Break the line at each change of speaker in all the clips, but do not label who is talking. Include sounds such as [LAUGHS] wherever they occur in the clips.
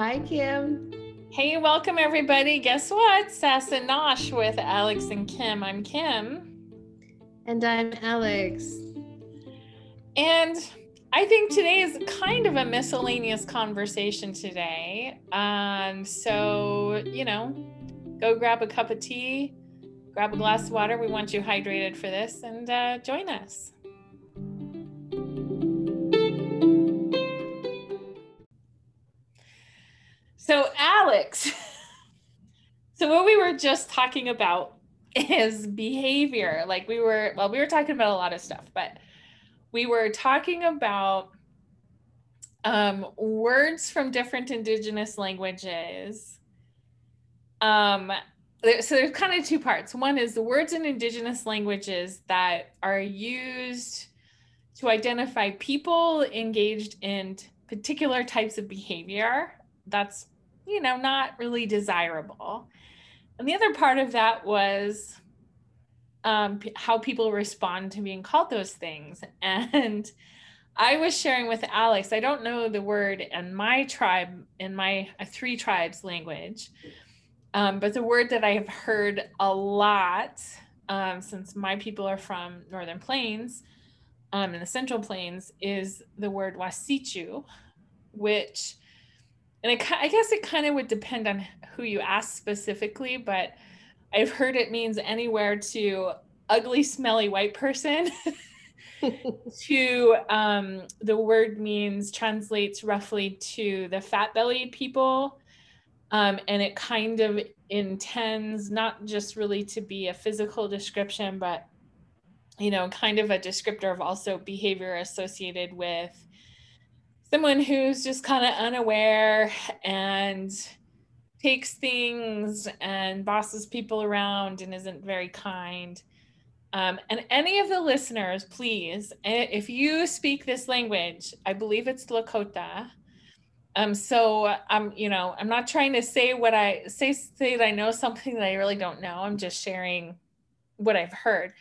Hi, Kim.
Hey, welcome everybody. Guess what? Sass and Nosh with Alex and Kim. I'm Kim.
And I'm Alex.
And I think today is kind of a miscellaneous conversation today. Um, so, you know, go grab a cup of tea, grab a glass of water. We want you hydrated for this and uh, join us. So, Alex, [LAUGHS] so what we were just talking about is behavior. Like we were, well, we were talking about a lot of stuff, but we were talking about um, words from different indigenous languages. Um, so there's kind of two parts. One is the words in indigenous languages that are used to identify people engaged in particular types of behavior. That's, you know, not really desirable. And the other part of that was um, how people respond to being called those things. [LAUGHS] And I was sharing with Alex, I don't know the word in my tribe, in my uh, three tribes language, um, but the word that I have heard a lot um, since my people are from Northern Plains um, in the Central Plains is the word wasichu, which, and it, I guess it kind of would depend on who you ask specifically, but I've heard it means anywhere to ugly, smelly white person. [LAUGHS] to um, the word means translates roughly to the fat bellied people. Um, and it kind of intends not just really to be a physical description, but you know, kind of a descriptor of also behavior associated with someone who's just kind of unaware and takes things and bosses people around and isn't very kind. Um, and any of the listeners, please, if you speak this language, I believe it's Lakota. Um, so I'm, you know, I'm not trying to say what I say, say that I know something that I really don't know. I'm just sharing what I've heard.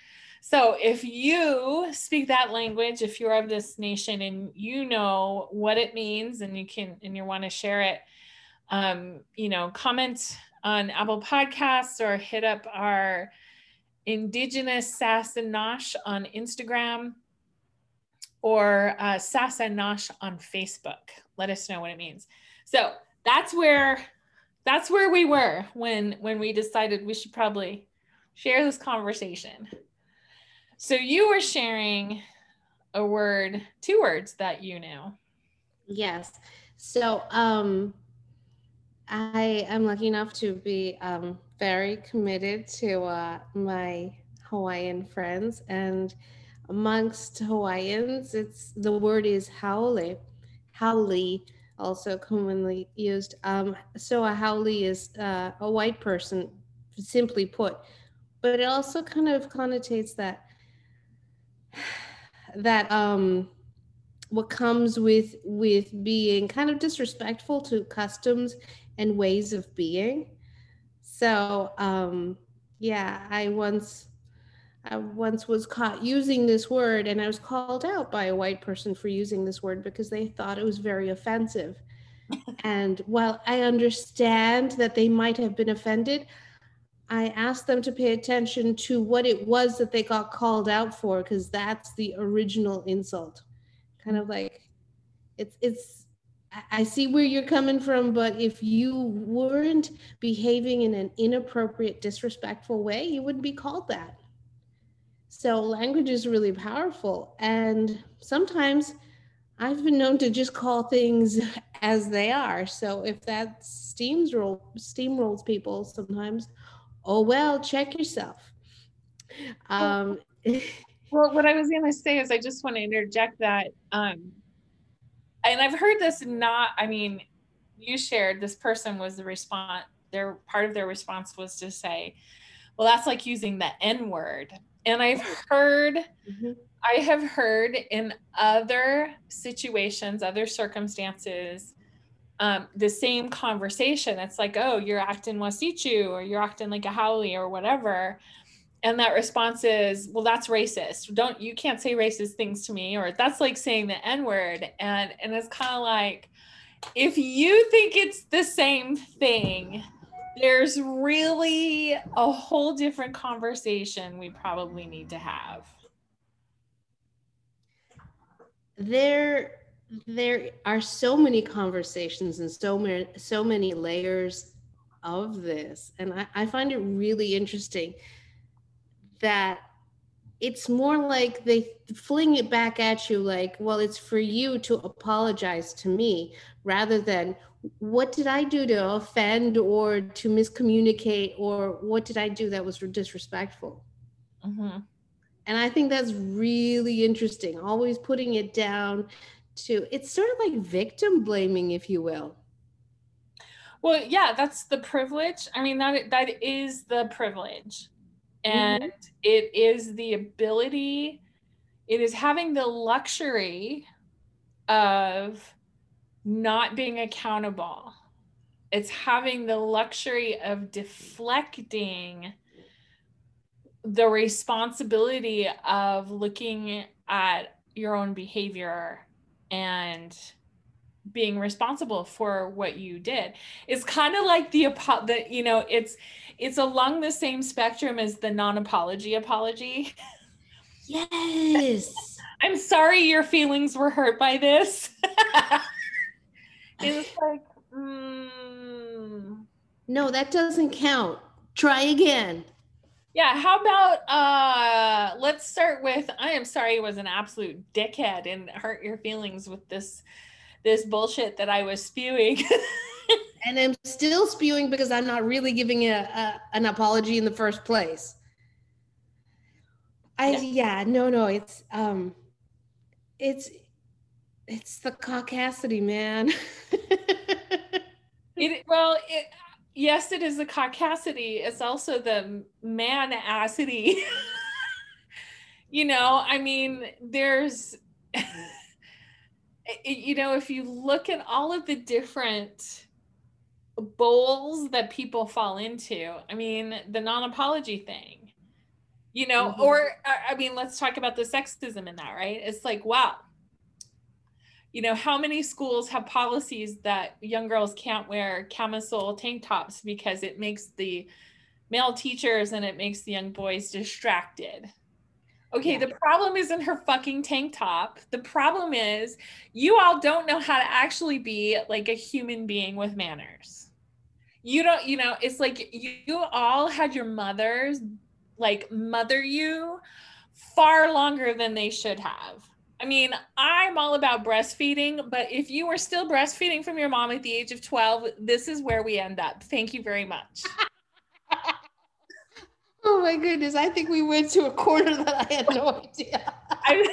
So if you speak that language, if you're of this nation and you know what it means and you can, and you want to share it, um, you know, comment on Apple Podcasts or hit up our Indigenous Sass and Nosh on Instagram or uh, Sass and Nosh on Facebook. Let us know what it means. So that's where that's where we were when when we decided we should probably share this conversation. So you were sharing a word, two words that you knew.
Yes. So um I am lucky enough to be um, very committed to uh, my Hawaiian friends, and amongst Hawaiians, it's the word is haole, haole, also commonly used. Um, so a haole is uh, a white person, simply put, but it also kind of connotates that that um what comes with with being kind of disrespectful to customs and ways of being. So um, yeah, I once I once was caught using this word and I was called out by a white person for using this word because they thought it was very offensive. [LAUGHS] and while I understand that they might have been offended, I asked them to pay attention to what it was that they got called out for because that's the original insult. Kind of like it's it's I see where you're coming from, but if you weren't behaving in an inappropriate, disrespectful way, you wouldn't be called that. So, language is really powerful. And sometimes I've been known to just call things [LAUGHS] as they are. So, if that steamrolls, steamrolls people sometimes, oh, well, check yourself.
Um, [LAUGHS] well, what I was going to say is I just want to interject that. Um, and I've heard this not, I mean, you shared this person was the response, their part of their response was to say, well, that's like using the N word. And I've heard, mm-hmm. I have heard in other situations, other circumstances, um, the same conversation. It's like, oh, you're acting wasichu or you're acting like a haole or whatever and that response is well that's racist don't you can't say racist things to me or that's like saying the n word and and it's kind of like if you think it's the same thing, there's really a whole different conversation we probably need to have.
There there are so many conversations and so many so many layers of this and I, I find it really interesting that it's more like they fling it back at you like well it's for you to apologize to me rather than what did i do to offend or to miscommunicate or what did i do that was disrespectful mm-hmm. and i think that's really interesting always putting it down to it's sort of like victim blaming if you will.
Well yeah that's the privilege. I mean that that is the privilege. And mm-hmm. it is the ability it is having the luxury of not being accountable. It's having the luxury of deflecting the responsibility of looking at your own behavior and being responsible for what you did it's kind of like the the you know it's it's along the same spectrum as the non-apology apology.
Yes. [LAUGHS]
I'm sorry your feelings were hurt by this. [LAUGHS] it's like,
mm. no, that doesn't count. Try again.
Yeah, how about uh let's start with I am sorry I was an absolute dickhead and hurt your feelings with this this bullshit that I was spewing. [LAUGHS]
and I'm still spewing because I'm not really giving a, a an apology in the first place. I yeah. yeah, no, no, it's um it's it's the caucasity, man. [LAUGHS]
it well, it yes, it is the caucasity. It's also the manacity. [LAUGHS] you know, I mean, there's [LAUGHS] you know, if you look at all of the different bowls that people fall into. I mean, the non apology thing, you know, mm-hmm. or I mean, let's talk about the sexism in that, right? It's like, wow, you know, how many schools have policies that young girls can't wear camisole tank tops because it makes the male teachers and it makes the young boys distracted? Okay, yeah. the problem isn't her fucking tank top. The problem is you all don't know how to actually be like a human being with manners you don't you know it's like you, you all had your mothers like mother you far longer than they should have I mean, I'm all about breastfeeding, but if you were still breastfeeding from your mom at the age of 12, this is where we end up. Thank you very much. [LAUGHS]
oh my goodness. I think we went to a corner that I had no idea.
I'm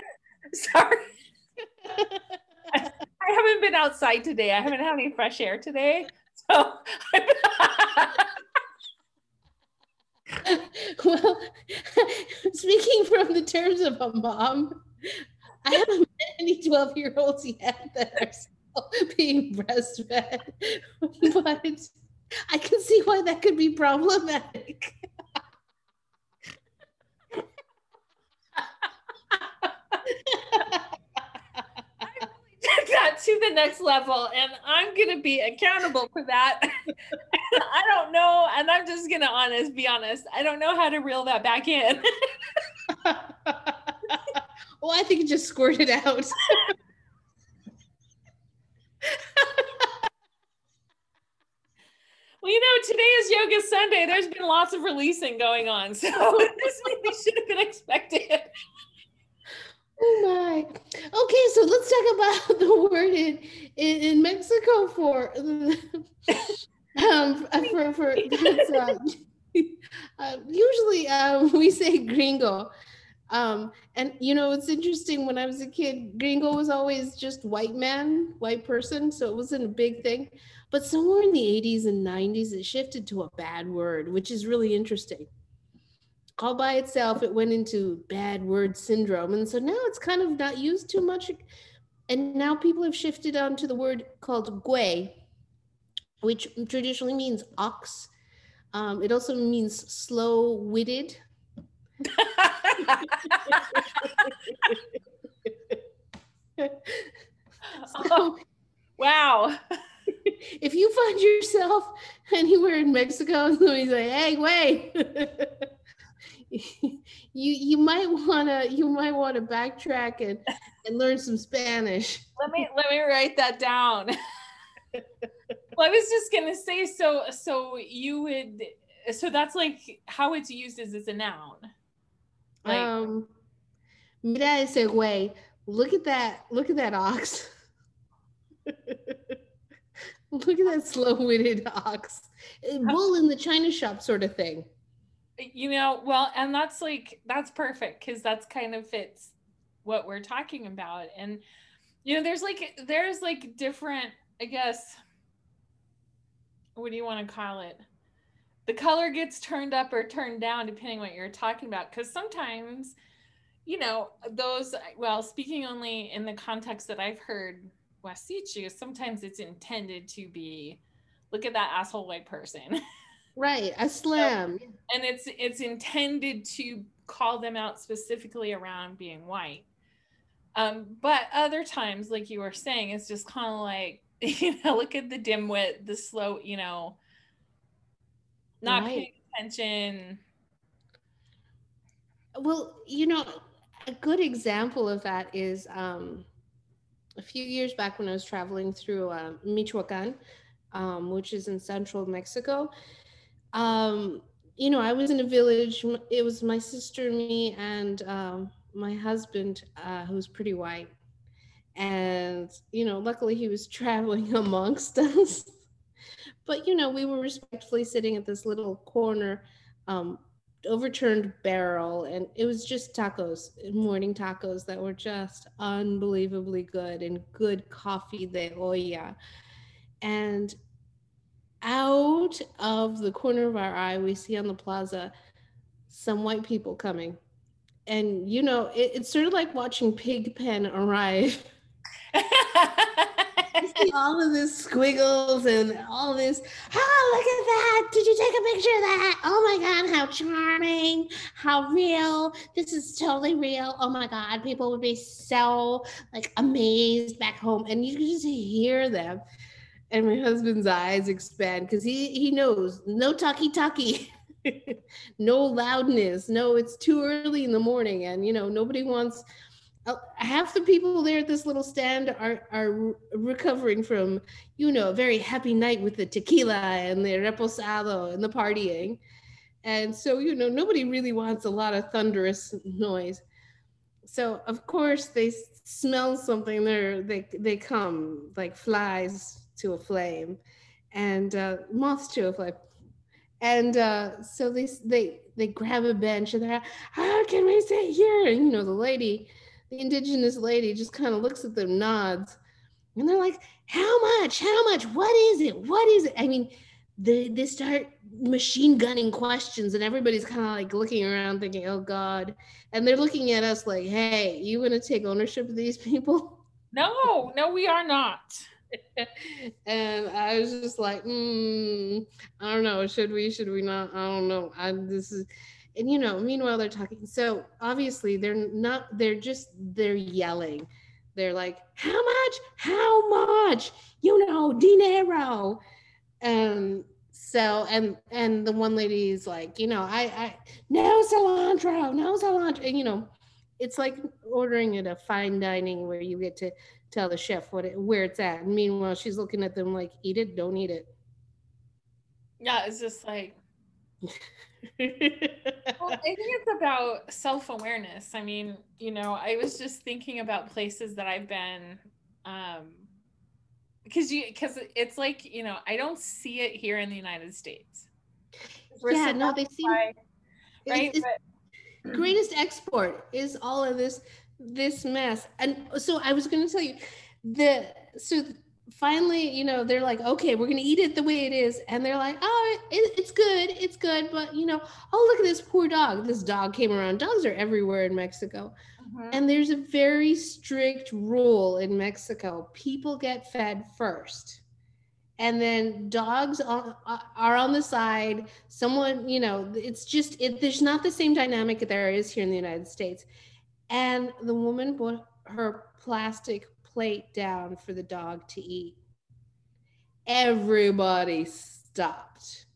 sorry. I, I haven't been outside today. I haven't had any fresh air today. So [LAUGHS]
well, [LAUGHS] speaking from the terms of a mom, I haven't met any 12 year olds yet that are still being breastfed, but I can see why that could be problematic.
That to the next level and I'm going to be accountable for that. [LAUGHS] I don't know. And I'm just going to honest, be honest. I don't know how to reel that back in. [LAUGHS]
well, I think it just squirted out. [LAUGHS]
well, you know, today is Yoga Sunday. There's been lots of releasing going on. So [LAUGHS] this maybe should have been expected.
Oh my. Okay, so let's talk about [LAUGHS] the word in in, in Mexico for um for for uh, uh, usually um, we say gringo. Um, and you know it's interesting when I was a kid, gringo was always just white man, white person, so it wasn't a big thing. But somewhere in the 80s and 90s, it shifted to a bad word, which is really interesting all by itself, it went into bad word syndrome. And so now it's kind of not used too much. And now people have shifted on to the word called güey, which traditionally means ox. Um, it also means slow witted. So [LAUGHS] um,
Wow.
if you find yourself anywhere in Mexico [LAUGHS] and somebody's like, "Hey, wait," [LAUGHS] you you might wanna you might want to backtrack and and learn some Spanish.
Let me let me write that down. well, I was just gonna say so so you would so that's like how it's used is as a noun.
Like, um, mira ese güey. Look at that. Look at that ox. [LAUGHS] look at that slow-witted ox. Bull in the china shop sort of thing.
You know, well, and that's like that's perfect because that's kind of fits what we're talking about. And you know, there's like there's like different, I guess. What do you want to call it? The color gets turned up or turned down depending what you're talking about because sometimes you know those well speaking only in the context that i've heard wasichu sometimes it's intended to be look at that asshole white person. [LAUGHS]
Right a slam
so, and it's it's intended to call them out specifically around being white. Um, but other times like you were saying it's just kind of like [LAUGHS] you know look at the dimwit the slow you know not right. paying attention.
Well, you know, a good example of that is um, a few years back when I was traveling through uh, Michoacan, um, which is in central Mexico. Um, you know, I was in a village. It was my sister, me, and um, my husband, uh, who's pretty white. And, you know, luckily he was [LAUGHS] traveling amongst us. But, you know, we were respectfully sitting at this little corner, um, overturned barrel, and it was just tacos, morning tacos that were just unbelievably good and good coffee de olla. And out of the corner of our eye, we see on the plaza some white people coming. And, you know, it, it's sort of like watching Pigpen arrive. [LAUGHS] all of this squiggles and all this. Oh, look at that. Did you take a picture of that? Oh my God, how charming, how real. This is totally real. Oh my God, people would be so like amazed back home. And you just hear them. And my husband's eyes expand because he he knows no talkie talkie. [LAUGHS] no loudness. No, it's too early in the morning, and you know nobody wants half the people there at this little stand are are recovering from you know a very happy night with the tequila and the reposado and the partying. And so you know nobody really wants a lot of thunderous noise. So of course they smell something. There they they come like flies to a flame and uh, moths to a flame. And uh, so they they they grab a bench and they're how can we sit here? And you know the lady the indigenous lady just kind of looks at them, nods, and they're like, How much? How much? What is it? What is it? I mean, they, they start machine gunning questions, and everybody's kind of like looking around thinking, Oh God. And they're looking at us like, Hey, you want to take ownership of these people?
No, no, we are not. [LAUGHS]
and I was just like, mm, I don't know. Should we? Should we not? I don't know. I this is and you know meanwhile they're talking. So obviously they're not they're just they're yelling. They're like how much? How much? You know dinero. And so and and the one lady is like you know i i no cilantro no cilantro and you know it's like ordering at a fine dining where you get to tell the chef what it, where it's at. And meanwhile she's looking at them like eat it don't eat it.
Yeah it's just like [LAUGHS] [LAUGHS] well, I think it's about self awareness. I mean, you know, I was just thinking about places that I've been, um, because you because it's like you know I don't see it here in the United States.
We're yeah, no, they see. Right, it's, but, greatest export is all of this this mess, and so I was going to tell you the so finally, you know, they're like, okay, we're gonna eat it the way it is, and they're like, oh, it, it's good, it's good, but you know, oh look at this poor dog. This dog came around. Dogs are everywhere in Mexico, mm-hmm. and there's a very strict rule in Mexico: people get fed first. And then dogs are, are on the side. Someone, you know, it's just, it, there's not the same dynamic that there is here in the United States. And the woman put her plastic plate down for the dog to eat. everybody stopped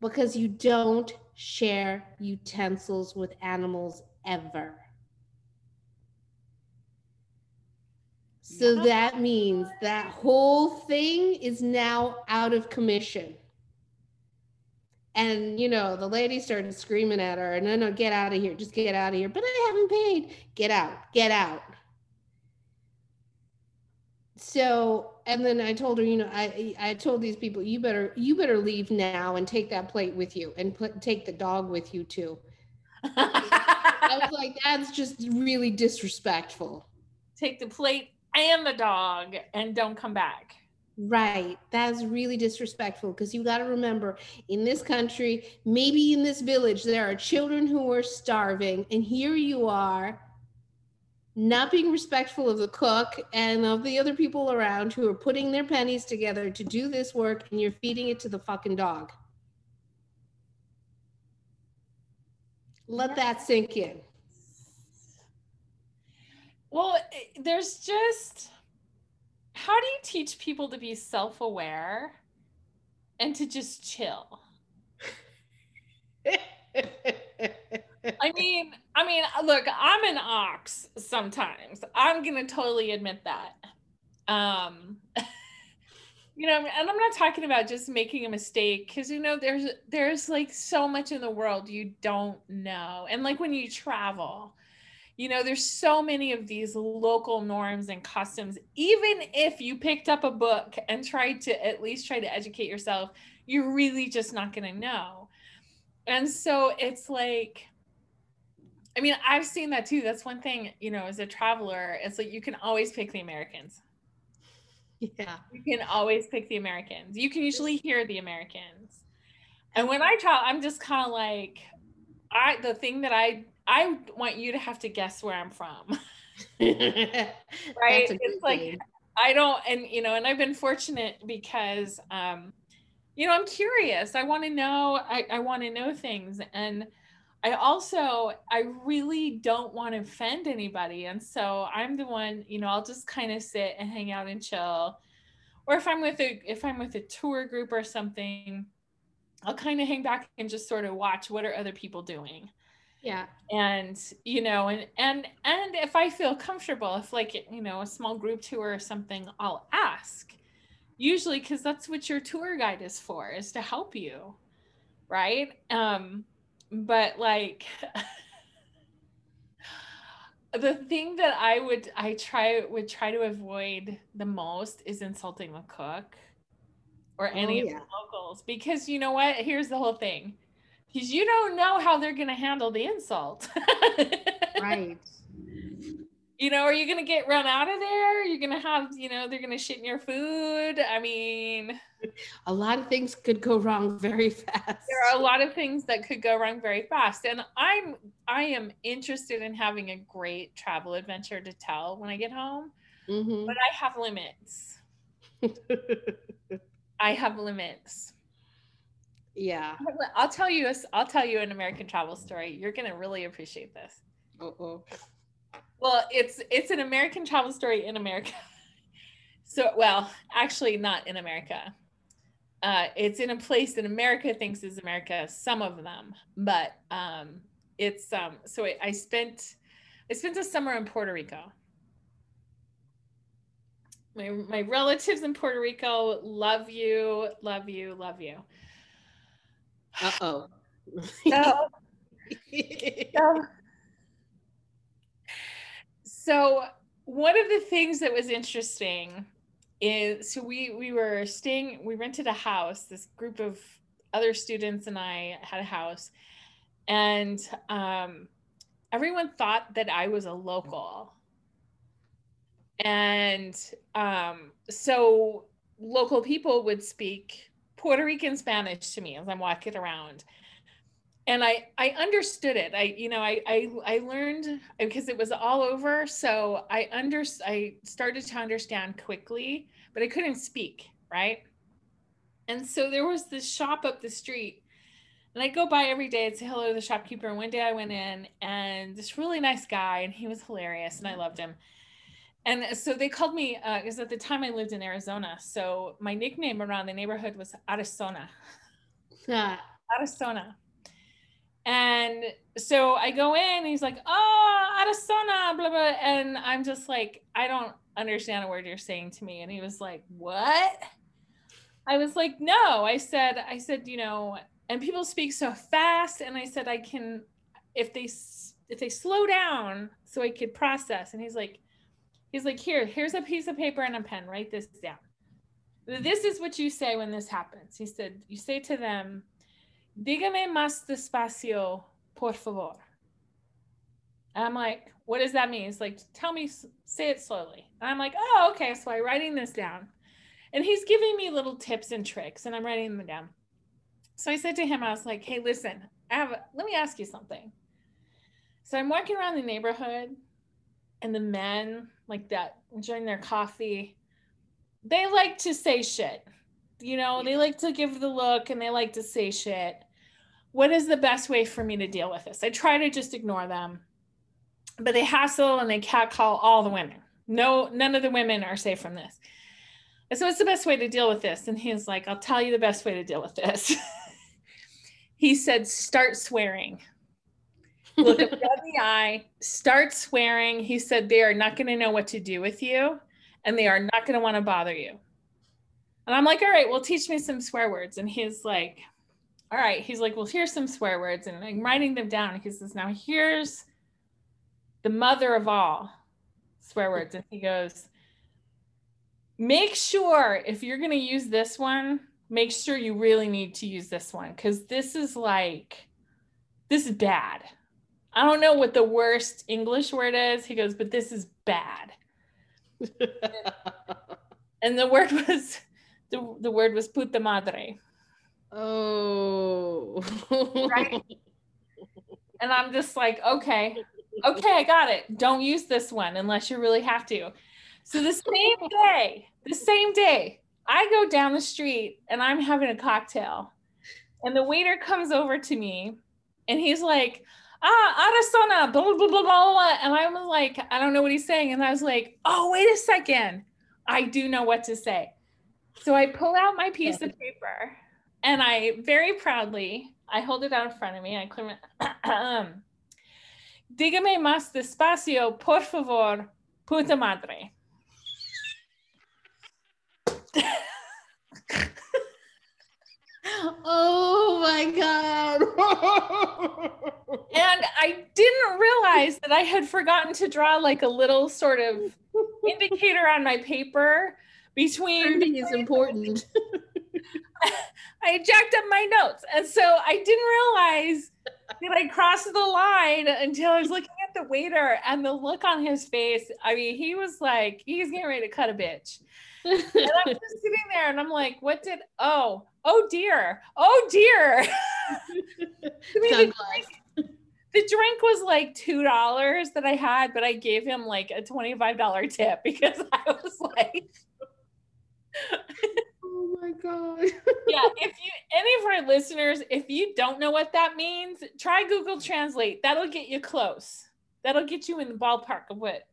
because you don't share utensils with animals ever. So that means that whole thing is now out of commission. And you know, the lady started screaming at her, no, no, get out of here, just get out of here. But I haven't paid. Get out, get out. So, and then I told her, you know, I I told these people, you better you better leave now and take that plate with you and put take the dog with you too. I was like, that's just really disrespectful.
Take the plate and the dog and don't come back.
Right. That's really disrespectful because you got to remember in this country, maybe in this village, there are children who are starving, and here you are not being respectful of the cook and of the other people around who are putting their pennies together to do this work, and you're feeding it to the fucking dog. Let that sink in.
Well, there's just how do you teach people to be self-aware and to just chill? [LAUGHS] I mean, I mean, look, I'm an ox sometimes. I'm gonna totally admit that. Um [LAUGHS] you know, and I'm not talking about just making a mistake because you know there's there's like so much in the world you don't know. And like when you travel, you know there's so many of these local norms and customs even if you picked up a book and tried to at least try to educate yourself you're really just not going to know and so it's like i mean i've seen that too that's one thing you know as a traveler it's like you can always pick the americans
yeah
you can always pick the americans you can usually hear the americans and when i travel i'm just kind of like i the thing that i I want you to have to guess where I'm from. [LAUGHS] right? It's like game. I don't and you know, and I've been fortunate because um you know, I'm curious. I want to know I, I want to know things and I also I really don't want to offend anybody and so I'm the one, you know, I'll just kind of sit and hang out and chill. Or if I'm with a if I'm with a tour group or something, I'll kind of hang back and just sort of watch what are other people doing.
Yeah.
And you know and and and if i feel comfortable if like you know a small group tour or something i'll ask. Usually because that's what your tour guide is for is to help you right? Um but like [LAUGHS] the thing that i would i try would try to avoid the most is insulting the cook or oh, any oh, yeah. of the locals because you know what here's the whole thing because you don't know how they're going to handle the insult. [LAUGHS]
right.
You know, are you going to get run out of there? You're going to have, you know, they're going to shit in your food. I mean,
a lot of things could go wrong very fast.
There are a lot of things that could go wrong very fast. And I'm, I am interested in having a great travel adventure to tell when I get home, mm-hmm. but I have limits. [LAUGHS] I have limits
yeah
i'll tell you i'll tell you an american travel story you're going to really appreciate this
Uh-oh.
Well it's it's an american travel story in america [LAUGHS] so well actually not in america uh, it's in a place that america thinks is america some of them but um, it's um, so I, I spent i spent a summer in puerto rico my, my relatives in Puerto Rico love you, love you, love you.
Uh oh.
so, [LAUGHS] so, so one of the things that was interesting is so we we were staying we rented a house this group of other students and i had a house and um, everyone thought that i was a local and um, so local people would speak Puerto Rican Spanish to me as I'm walking around. And I, I understood it. I, you know, I, I, I learned because it was all over. So I under, I started to understand quickly, but I couldn't speak. Right. And so there was this shop up the street and I go by every day and say hello to the shopkeeper. And one day I went in and this really nice guy and he was hilarious and I loved him and so they called me because uh, at the time I lived in Arizona. So my nickname around the neighborhood was Arizona. Yeah. Arizona. And so I go in, and he's like, oh, Arizona, blah, blah. And I'm just like, I don't understand a word you're saying to me. And he was like, what? I was like, no. I said, I said, you know, and people speak so fast. And I said, I can, if they, if they slow down so I could process. And he's like, he's like, here, here's a piece of paper and a pen, write this down. This is what you say when this happens. He said, you say to them, dígame más despacio, por favor. And I'm like, what does that mean? It's like, tell me, say it slowly. And I'm like, oh, okay. So I'm writing this down. And he's giving me little tips and tricks, and I'm writing them down. So I said to him, I was like, hey, listen, I have, a, let me ask you something. So I'm walking around the neighborhood, and the men like that enjoying their coffee, they like to say shit. You know, they like to give the look and they like to say shit what is the best way for me to deal with this? I try to just ignore them, but they hassle and they catcall all the women. No, none of the women are safe from this. So, what's the best way to deal with this? And he's like, I'll tell you the best way to deal with this. [LAUGHS] he said, start swearing. Look at the eye, start swearing. He said, they are not going to know what to do with you and they are not going to want to bother you. And I'm like, all right, well, teach me some swear words. And he's like, all right. He's like, well, here's some swear words. And I'm writing them down. He says, now here's the mother of all swear words. And he goes, make sure if you're going to use this one, make sure you really need to use this one because this is like, this is bad. I don't know what the worst English word is. He goes, but this is bad. [LAUGHS] and the word was, the, the word was puta madre. Oh. right. [LAUGHS] And I'm just like, okay, okay, I got it. Don't use this one unless you really have to. So the same day, the same day, I go down the street and I'm having a cocktail. And the waiter comes over to me and he's like, ah, Arizona, blah, blah, blah, blah, blah. And I was like, I don't know what he's saying. And I was like, oh, wait a second. I do know what to say. So I pull out my piece of paper and I very proudly, I hold it out in front of me. I claim it. [CLEARS THROAT] Dígame más despacio, por favor, puta madre.
oh my God.
and I didn't realize that I had forgotten to draw like a little sort of indicator on my paper between.
Is important. [LAUGHS] [LAUGHS]
I jacked up my notes. And so I didn't realize that I crossed the line until I was looking at the waiter and the look on his face. I mean, he was like, he's getting ready to cut a bitch. and I'm just [LAUGHS] sitting there and I'm like, what did, oh, oh dear, oh dear. [LAUGHS] I mean, the, drink, the drink was like $2 that I had, but I gave him like a $25 tip because I was like, Oh
my god. [LAUGHS]
yeah, if you any of our listeners, if you don't know what that means, try Google Translate. That'll get you close. That'll get you in the ballpark of what.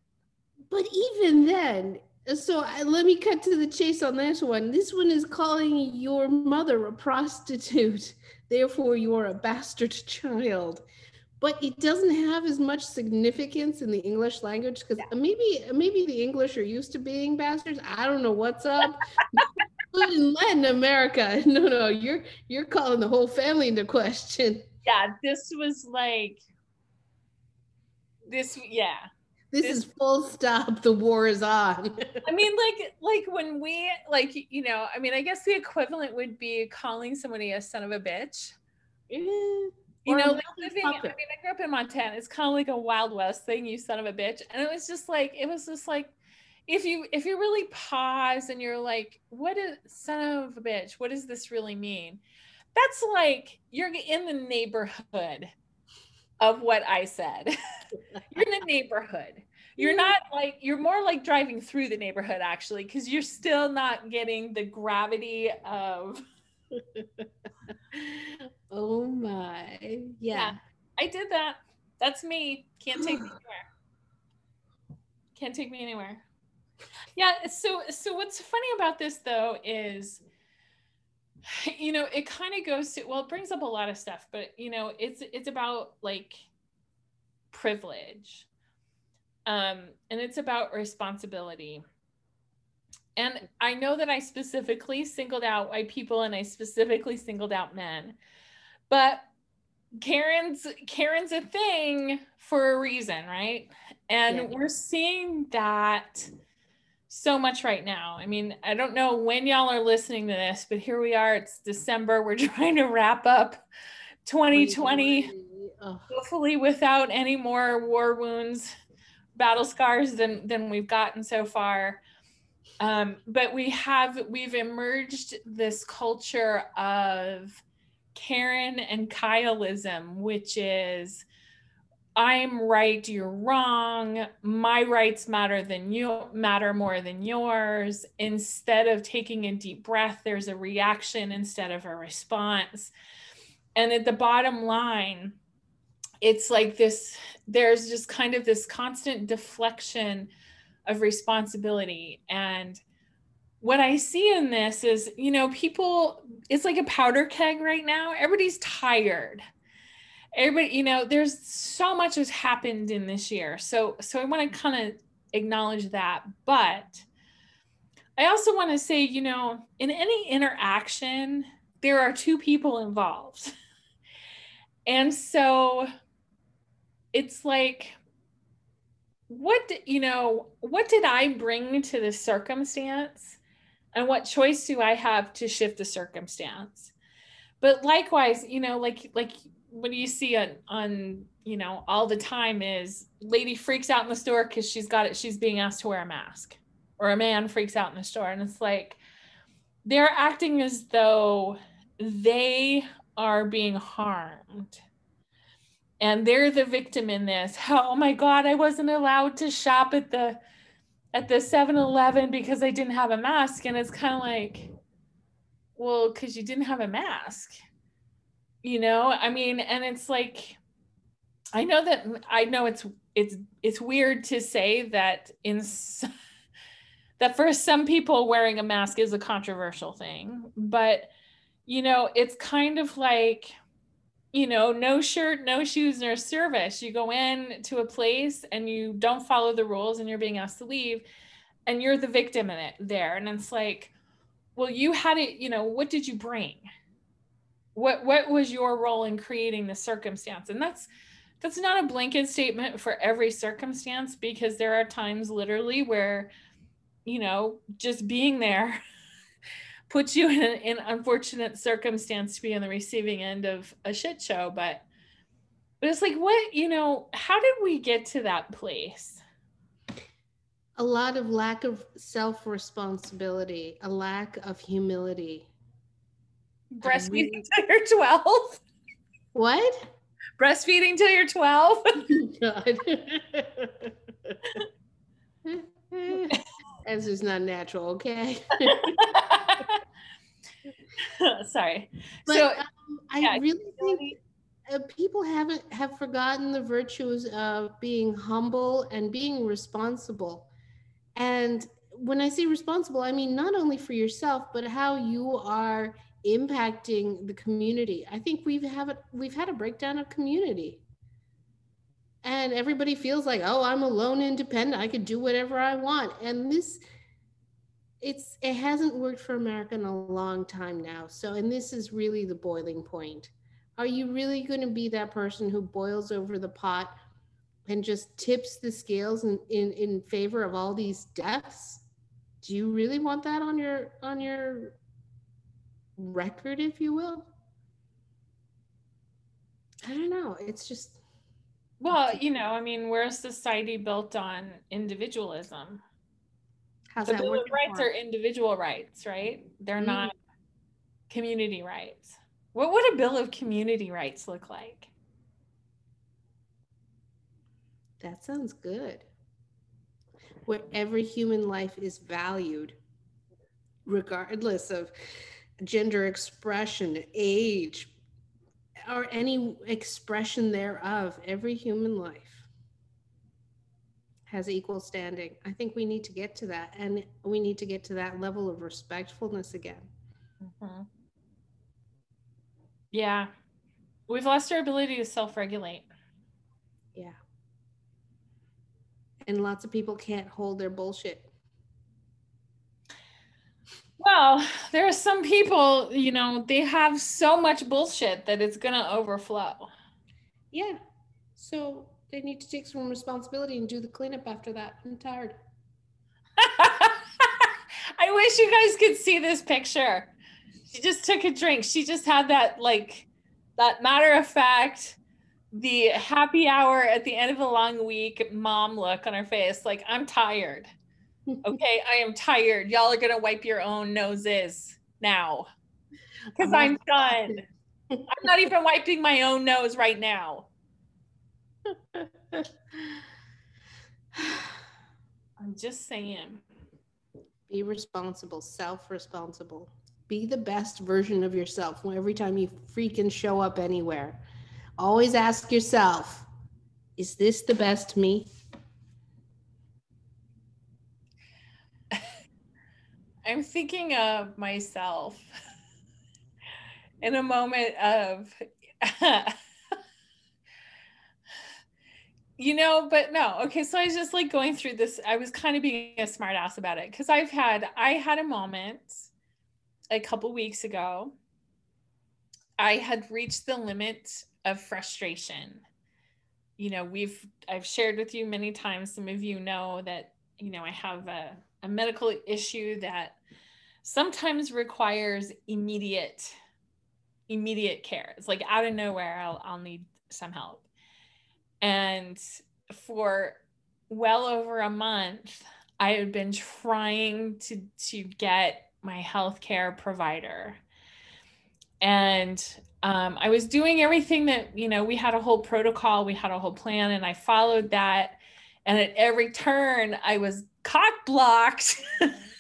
But even then, so I, let me cut to the chase on this one. This one is calling your mother a prostitute. [LAUGHS] Therefore, you are a bastard child. But it doesn't have as much significance in the English language because yeah. maybe maybe the English are used to being bastards. I don't know what's up. [LAUGHS] in Latin America. [LAUGHS] No, no, you're you're calling the whole family into question.
Yeah, this was like this yeah.
This, this is full stop. The war is on.
I mean, like, like when we like, you know, I mean, I guess the equivalent would be calling somebody a son of a bitch. Yeah. You know, like living, I mean, I grew up in Montana. It's kind of like a Wild West thing, you son of a bitch. And it was just like, it was just like, if you if you really pause and you're like what is son of a bitch what does this really mean? That's like you're in the neighborhood of what i said. [LAUGHS] You're in the neighborhood. You're not like you're more like driving through the neighborhood actually because you're still not getting the gravity of [LAUGHS]
oh my. Yeah. yeah
i did that. That's me. Can't take me anywhere. Can't take me anywhere Yeah. So, so what's funny about this though is, you know, it kind of goes to, well, it brings up a lot of stuff, but you know, it's, it's about like privilege. Um, and it's about responsibility. And I know that I specifically singled out white people and I specifically singled out men, but Karen's Karen's a thing for a reason, right? And yeah. we're seeing that so much right now. I mean, I don't know when y'all are listening to this, but here we are. It's December. We're [LAUGHS] trying to wrap up 2020, hopefully without any more war wounds, battle scars than than we've gotten so far. Um, but we have we've emerged this culture of Karen and Kyleism, which is I'm right, you're wrong. My rights matter than you matter more than yours. Instead of taking a deep breath, there's a reaction instead of a response. And at the bottom line, it's like this there's just kind of this constant deflection of responsibility and what I see in this is, you know, people, it's like a powder keg right now. Everybody's tired. Everybody, you know, there's so much has happened in this year. So, so I want to mm-hmm. kind of acknowledge that. But I also want to say, you know, in any interaction, there are two people involved. [LAUGHS] And so it's like, what, you know, what did I bring to the circumstance? and what choice do i have to shift the circumstance but likewise you know like like what do you see on on you know all the time is lady freaks out in the store because she's got it she's being asked to wear a mask or a man freaks out in the store and it's like they're acting as though they are being harmed and they're the victim in this [LAUGHS] oh my god i wasn't allowed to shop at the at the 7-Eleven because I didn't have a mask. And it's kind of like, well, because you didn't have a mask. You know, I mean, and it's like, I know that I know it's it's it's weird to say that in [LAUGHS] that for some people wearing a mask is a controversial thing, but you know, it's kind of like you know, no shirt, no shoes, no service. You go in to a place and you don't follow the rules and you're being asked to leave and you're the victim in it there. And it's like, well, you had it, you know, what did you bring? What what was your role in creating the circumstance? And that's that's not a blanket statement for every circumstance because there are times literally where, you know, just being there [LAUGHS] puts you in an unfortunate circumstance to be on the receiving end of a shit show. But but it's like what you know how did we get to that place?
A lot of lack of self responsibility a lack of humility
breastfeeding [LAUGHS] till you're 12
what
breastfeeding till you're 12 [LAUGHS] God. [LAUGHS]
as is not natural okay
Sorry.
But, so um, I yeah, really think uh, people haven't have forgotten the virtues of being humble and being responsible. And when I say responsible, I mean not only for yourself, but how you are impacting the community. I think we've have we've had a breakdown of community. And everybody feels like, oh, I'm alone independent. I could do whatever I want. And this it's it hasn't worked for America in a long time now. So, and this is really the boiling point. Are you really going to be that person who boils over the pot and just tips the scales in, in, in favor of all these deaths? Do you really want that on your on your record, if you will? I don't know. It's just
well, you know, I mean, we're a society built on individualism. How's the that Bill of Rights are individual rights, right? They're mm not community rights. What would a Bill of Community Rights look like?
That sounds good. Where every human life is valued, regardless of gender expression, age, or any expression thereof, every human life. has equal standing. I think we need to get to that. And we need to get to that level of respectfulness again.
Mm-hmm. Yeah. We've lost our ability to self regulate.
Yeah. And lots of people can't hold their bullshit.
Well, [SIGHS] there are some people, you know, they have so much bullshit that it's going to overflow.
Yeah. So they need to take some responsibility and do the cleanup after that. I'm tired. [LAUGHS]
I wish you guys could see this picture. She just took a drink. She just had that, like, that matter of fact, the happy hour at the end of a long week mom look on her face. Like, I'm tired. [LAUGHS] okay, I am tired. Y'all are gonna wipe your own noses now. Because I'm done. I'm not even wiping my own nose right now. [SIGHS] I'm just saying.
Be responsible, self responsible. Be the best version of yourself every time you freaking show up anywhere. Always ask yourself, is this the best me?
I'm thinking of myself [LAUGHS] in a moment of, [LAUGHS] you know, but no. Okay. So I was just like going through this. I was kind of being a smartass about it because I've had, I had a moment a couple weeks ago. I had reached the limit of frustration. You know, we've, I've shared with you many times, some of you know that, you know, I have a, a medical issue that sometimes requires immediate immediate care. It's like out of nowhere i'll, I'll need some help. And for well over a month i had been trying to to get my healthcare provider. And um, i was doing everything that you know we had a whole protocol we had a whole plan and i followed that. And at every turn i was cock blocked [LAUGHS]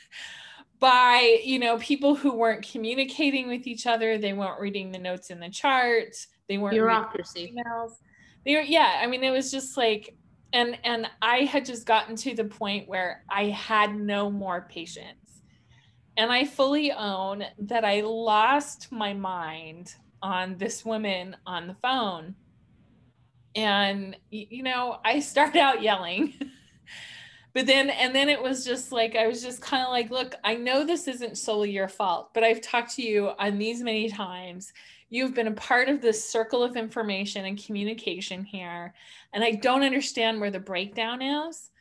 by you know people who weren't communicating with each other they weren't reading the notes in the charts they weren't
bureaucracy.
emails. They were yeah i mean it was just like and and i had just gotten to the point where i had no more patience. And i fully own that i lost my mind on this woman on the phone. And you know i started [LAUGHS] out yelling but then and then it was just like i was just kind of like look i know this isn't solely your fault but i've talked to you on these many times. You've been a part of this circle of information and communication here and i don't understand where the breakdown is.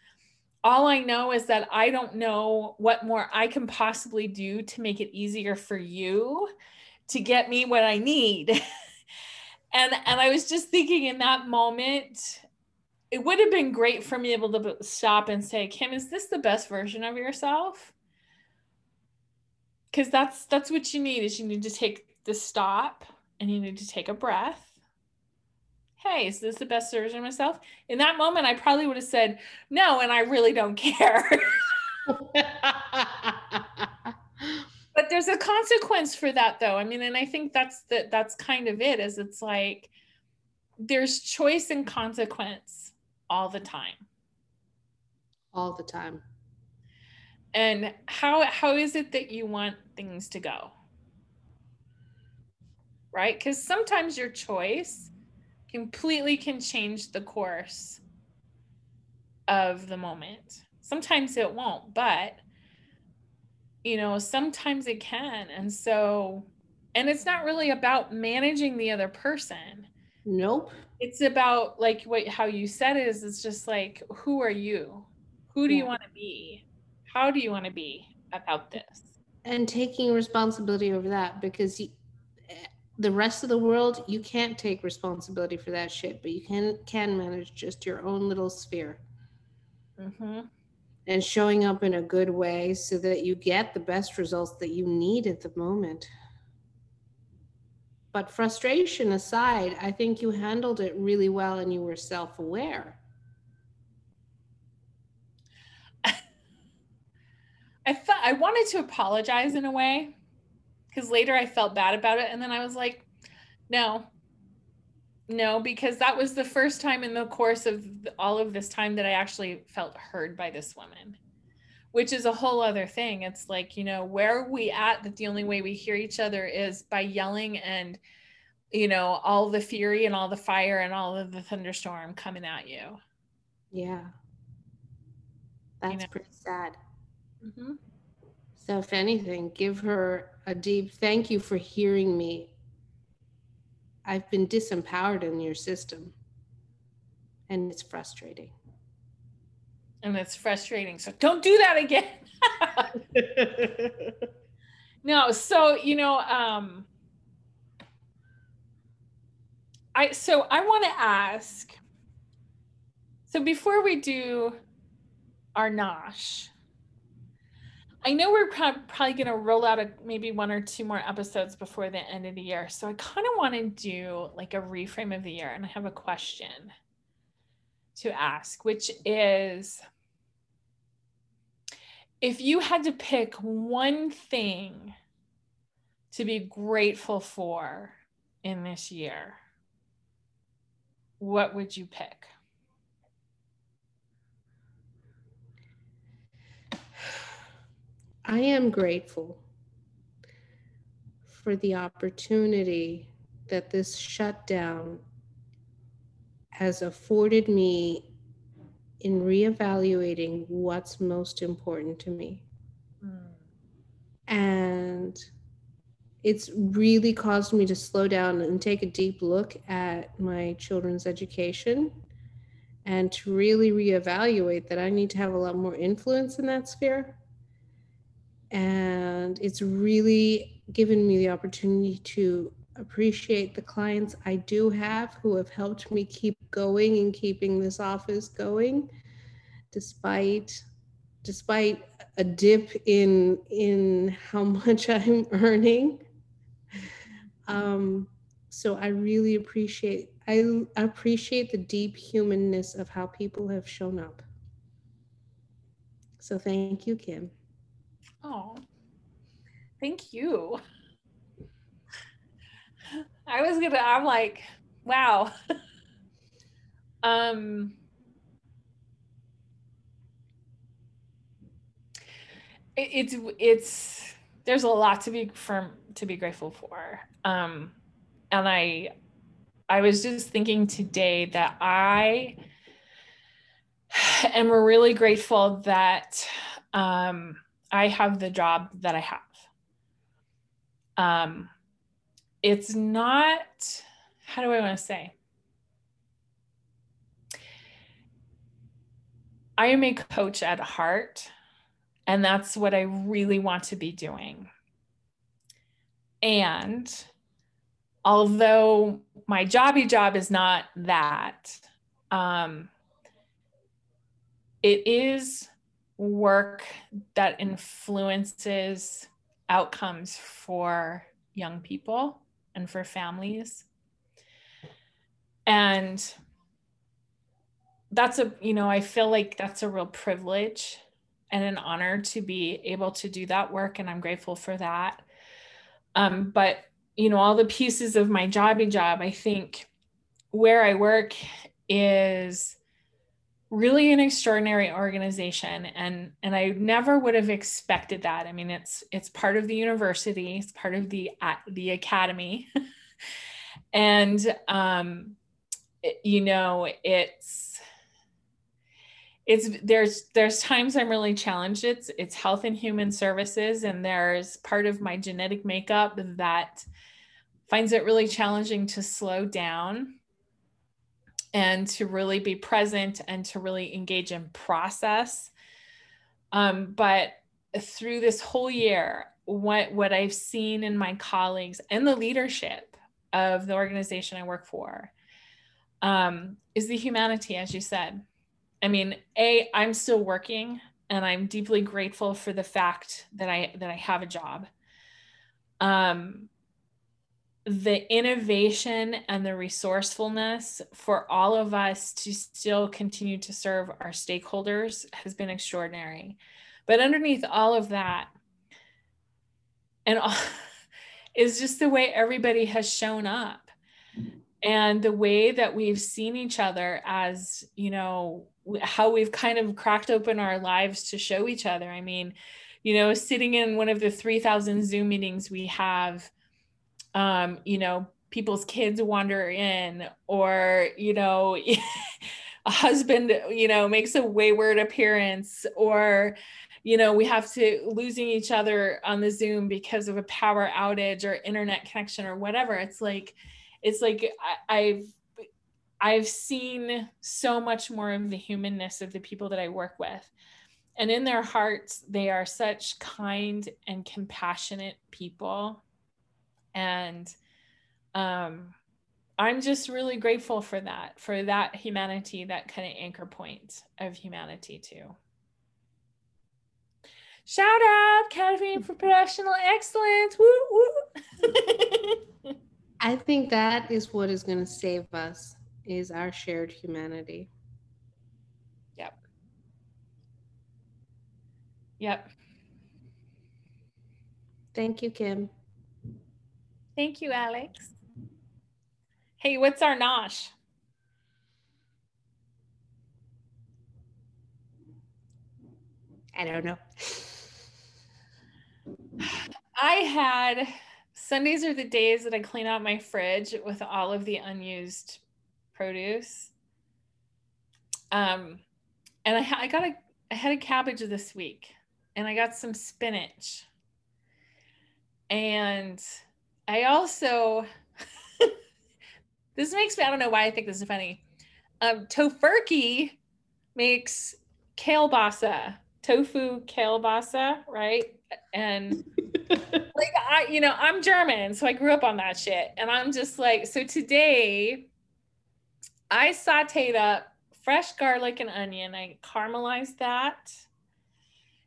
All i know is that i don't know what more i can possibly do to make it easier for you to get me what i need. [LAUGHS] And and i was just thinking in that moment it would have been great for me able to stop and say, Kim, is this the best version of yourself? Because that's that's what you need is you need to take the stop and you need to take a breath. Hey, is this the best version of myself? In that moment, I probably would have said, no, and I really don't care. [LAUGHS] but there's a consequence for that though. I mean, and I think that's that that's kind of it, is it's like there's choice and consequence all the time.
All the time.
And how how is it that you want things to go? Right? Because sometimes your choice completely can change the course of the moment. Sometimes it won't but you know sometimes it can. And so and it's not really about managing the other person
nope.
It's about like what how you said it is it's just like who are you? Who do yeah. you want to be? How do you want to be about this?
And taking responsibility over that because you, the rest of the world you can't take responsibility for that shit but you can can manage just your own little sphere. Mm-hmm. and showing up in a good way so that you get the best results that you need at the moment but frustration aside, I think you handled it really well and you were self aware.
I thought I wanted to apologize in a way because later I felt bad about it. And then I was like, no, no, because that was the first time in the course of all of this time that I actually felt heard by this woman, which is a whole other thing. It's like, you know, where are we at that the only way we hear each other is by yelling and, you know, all the fury and all the fire and all of the thunderstorm coming at you.
Yeah. That's you know? pretty sad. Mm-hmm. So, if anything, give her a deep thank you for hearing me I've been disempowered in your system. And it's frustrating.
And it's frustrating. So don't do that again. [LAUGHS] no, so you know, um I so I want to ask. So before we do our nosh, I know we're probably going to roll out a, maybe one or two more episodes before the end of the year. So I kind of want to do like a reframe of the year. And I have a question to ask, which is if you had to pick one thing to be grateful for in this year, what would you pick?
I am grateful for the opportunity that this shutdown has afforded me in reevaluating what's most important to me. Mm. And it's really caused me to slow down and take a deep look at my children's education and to really reevaluate that I need to have a lot more influence in that sphere and it's really given me the opportunity to appreciate the clients I do have who have helped me keep going and keeping this office going despite despite a dip in in how [LAUGHS] much I'm earning. Um, so I really appreciate I appreciate the deep humanness of how people have shown up. So thank you, Kim.
Oh, thank you. I was gonna, I'm like, wow. [LAUGHS] um, it, it's, it's, there's a lot to be firm, to be grateful for. Um, and I, I was just thinking today that I [SIGHS] am really grateful that, um, I have the job that I have. Um, it's not, how do I want to say? I am a coach at heart, and that's what I really want to be doing. And although my jobby job is not that, um, it is work that influences outcomes for young people and for families. And that's a, you know, I feel like that's a real privilege and an honor to be able to do that work. And I'm grateful for that. Um, but, you know, all the pieces of my jobby job, I think where I work is really an extraordinary organization and and I never would have expected that. I mean it's it's part of the university, it's part of the the academy. [LAUGHS] and um it, you know, it's it's there's there's times I'm really challenged. It's it's health and human services and there's part of my genetic makeup that finds it really challenging to slow down and to really be present and to really engage in process. Um, but through this whole year, what, what I've seen in my colleagues and the leadership of the organization I work for um, is the humanity, as you said. I mean, A, I'm still working and I'm deeply grateful for the fact that I that I have a job. Um, the innovation and the resourcefulness for all of us to still continue to serve our stakeholders has been extraordinary. But underneath all of that, and all, [LAUGHS] is just the way everybody has shown up. and the way that we've seen each other as you know how we've kind of cracked open our lives to show each other i mean you know sitting in one of the 3000 zoom meetings we have um you know people's kids wander in or you know [LAUGHS] a husband you know makes a wayward appearance or you know we have to losing each other on the zoom because of a power outage or internet connection or whatever. It's like it's like I, i've i've seen so much more of the humanness of the people that i work with. And in their hearts they are such kind and compassionate people and um i'm just really grateful for that for that humanity that kind of anchor point of humanity too Shout out Academy for Professional Excellence. Woo,
woo. [LAUGHS] I think that is what is going to save us is our shared humanity.
Yep. Yep.
Thank you, Kim.
Thank you, Alex. Hey, what's our nosh?
I don't know.
I had Sundays are the days that I clean out my fridge with all of the unused produce. Um, and I, I got a, I had a cabbage this week, and I got some spinach, and I also. [LAUGHS] this makes me. I don't know why I think this is funny. Um, Tofurky makes kielbasa, tofu kielbasa, right? And [LAUGHS] like I, you know, I'm German, so I grew up on that shit. And I'm just like, so today I sauteed up fresh garlic and onion. I caramelized that.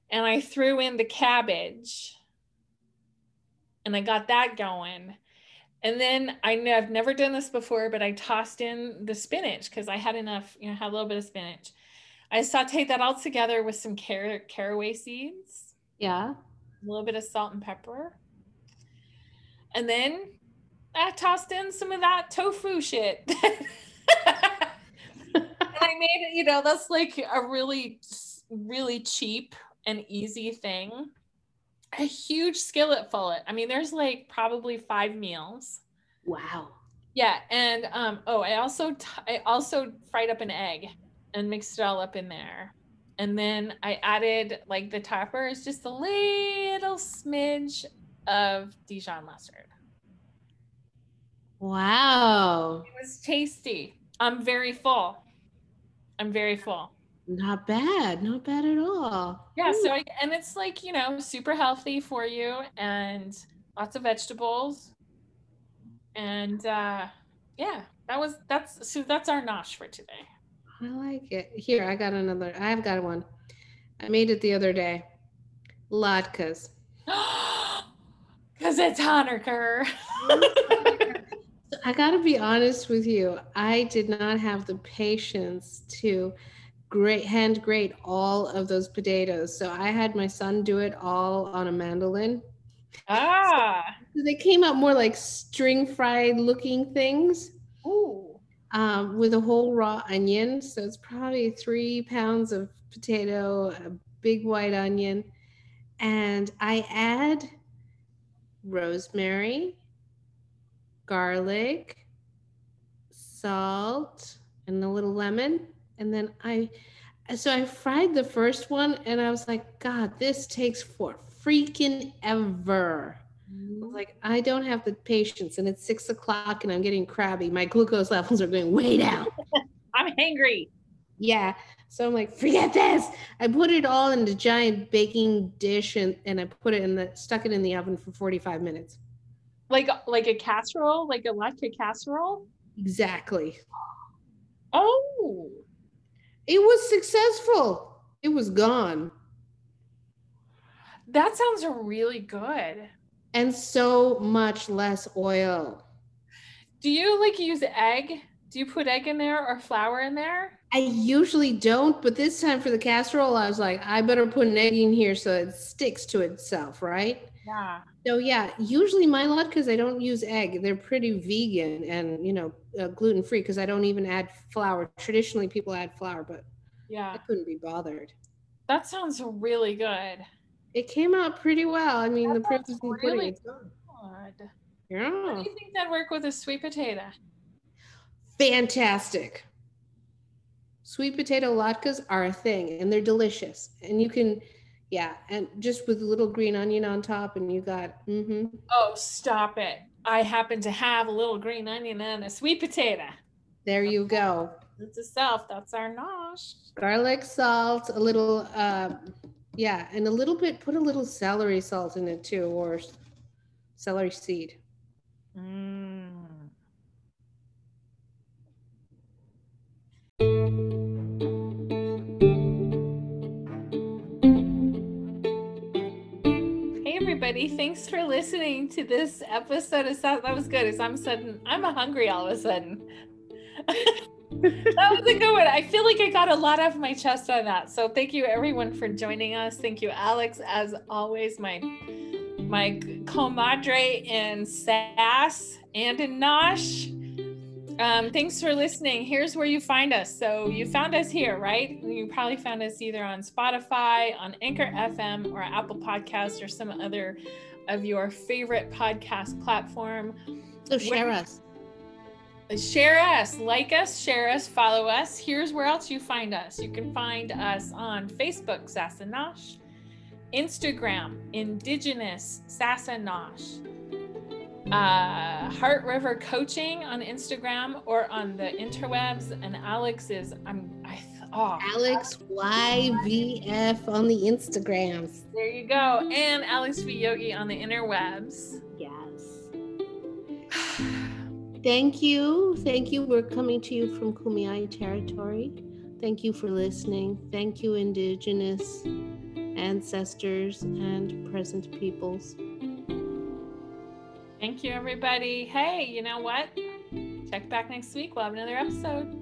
And I threw in the cabbage. And I got that going. And then I know I've never done this before, but I tossed in the spinach because I had enough, you know, had a little bit of spinach. I sauteed that all together with some car- caraway seeds.
Yeah
a little bit of salt and pepper. And then I tossed in some of that tofu shit. [LAUGHS] and I made it, you know, that's like a really, really cheap and easy thing. A huge skillet full it. I mean, there's like probably five meals.
Wow.
Yeah, and um, oh, I also t- I also fried up an egg and mixed it all up in there and then I added like the topper is just a little smidge of Dijon mustard.
Wow.
It was tasty. I'm very full. I'm very full.
Not bad. Not bad at all.
Yeah. So, I, and it's like, you know, super healthy for you and lots of vegetables. And uh, yeah, that was, that's, so that's our nosh for today.
I like it. Here, I got another. I've got one. I made it the other day. Latkes. [GASPS]
Because it's Hanukkah. [LAUGHS] [LAUGHS]
I got to be honest with you. I did not have the patience to grate, hand grate all of those potatoes. So I had my son do it all on a mandolin.
Ah.
So they came out more like string fried looking things.
Ooh
um, with a whole raw onion. So it's probably three pounds of potato, a big white onion. And I add rosemary, garlic, salt, and a little lemon. And then I, so I fried the first one and I was like, God, this takes for freaking ever. Mm-hmm. Like, I don't have the patience, and it's six o'clock, and I'm getting crabby. My glucose levels are going way down. [LAUGHS]
I'm hangry.
Yeah. So I'm like, forget this. I put it all in the giant baking dish and, and I put it in the stuck it in the oven for 45 minutes.
Like like a casserole, like a latke casserole?
Exactly.
Oh.
It was successful. It was gone.
That sounds really good
and so much less oil.
Do you like use egg? Do you put egg in there or flour in there?
I usually don't, but this time for the casserole, I was like, I better put an egg in here so it sticks to itself, right?
Yeah.
So yeah, usually my latkes I don't use egg. They're pretty vegan and you know uh, gluten free because I don't even add flour. Traditionally, people add flour, but
Yeah.
I couldn't be bothered.
That sounds really good.
It came out pretty well. I mean,
That
the proof is in the pudding.
really
It's.
Good.
Yeah,
How do you think that'd work with a sweet potato?
fantastic. Sweet potato latkes are a thing, and they're delicious. And you can, yeah, and just with a little green onion on top, and you got. Mm-hmm.
Oh, stop it. I happen to have a little green onion and a sweet potato.
There you go.
That's a self. That's our nosh.
garlic salt a little uh yeah and a little bit put a little celery salt in it too or celery seed
Mm. Everybody, thanks for listening to this episode of South. That was good. As I'm sudden, I'm a hungry all of a sudden. [LAUGHS] that was a good one. I feel like I got a lot off my chest on that. So thank you everyone for joining us. Thank you, Alex, as always, my my comadre in sass and in nosh. Um, thanks for listening. Here's where you find us. So you found us here, right? You probably found us either on Spotify, on Anchor FM, or Apple Podcast, or some other of your favorite podcast platform.
so share
Where-
us
Share us, like us, share us, follow us. Here's where else you find us. You can find us on Facebook, Sasanosh, Instagram, Indigenous Sasanosh, uh, Heart River Coaching on Instagram or on the interwebs. And Alex is, I'm, I, oh,
alex yvf on the instagrams
there you go. And Alex V. Yogi on the interwebs.
yes thank you thank you we're coming to you from kumeyaay territory thank you for listening thank you indigenous ancestors and present peoples
Thank you, everybody. Hey, you know what? Check back next week. We'll have another episode.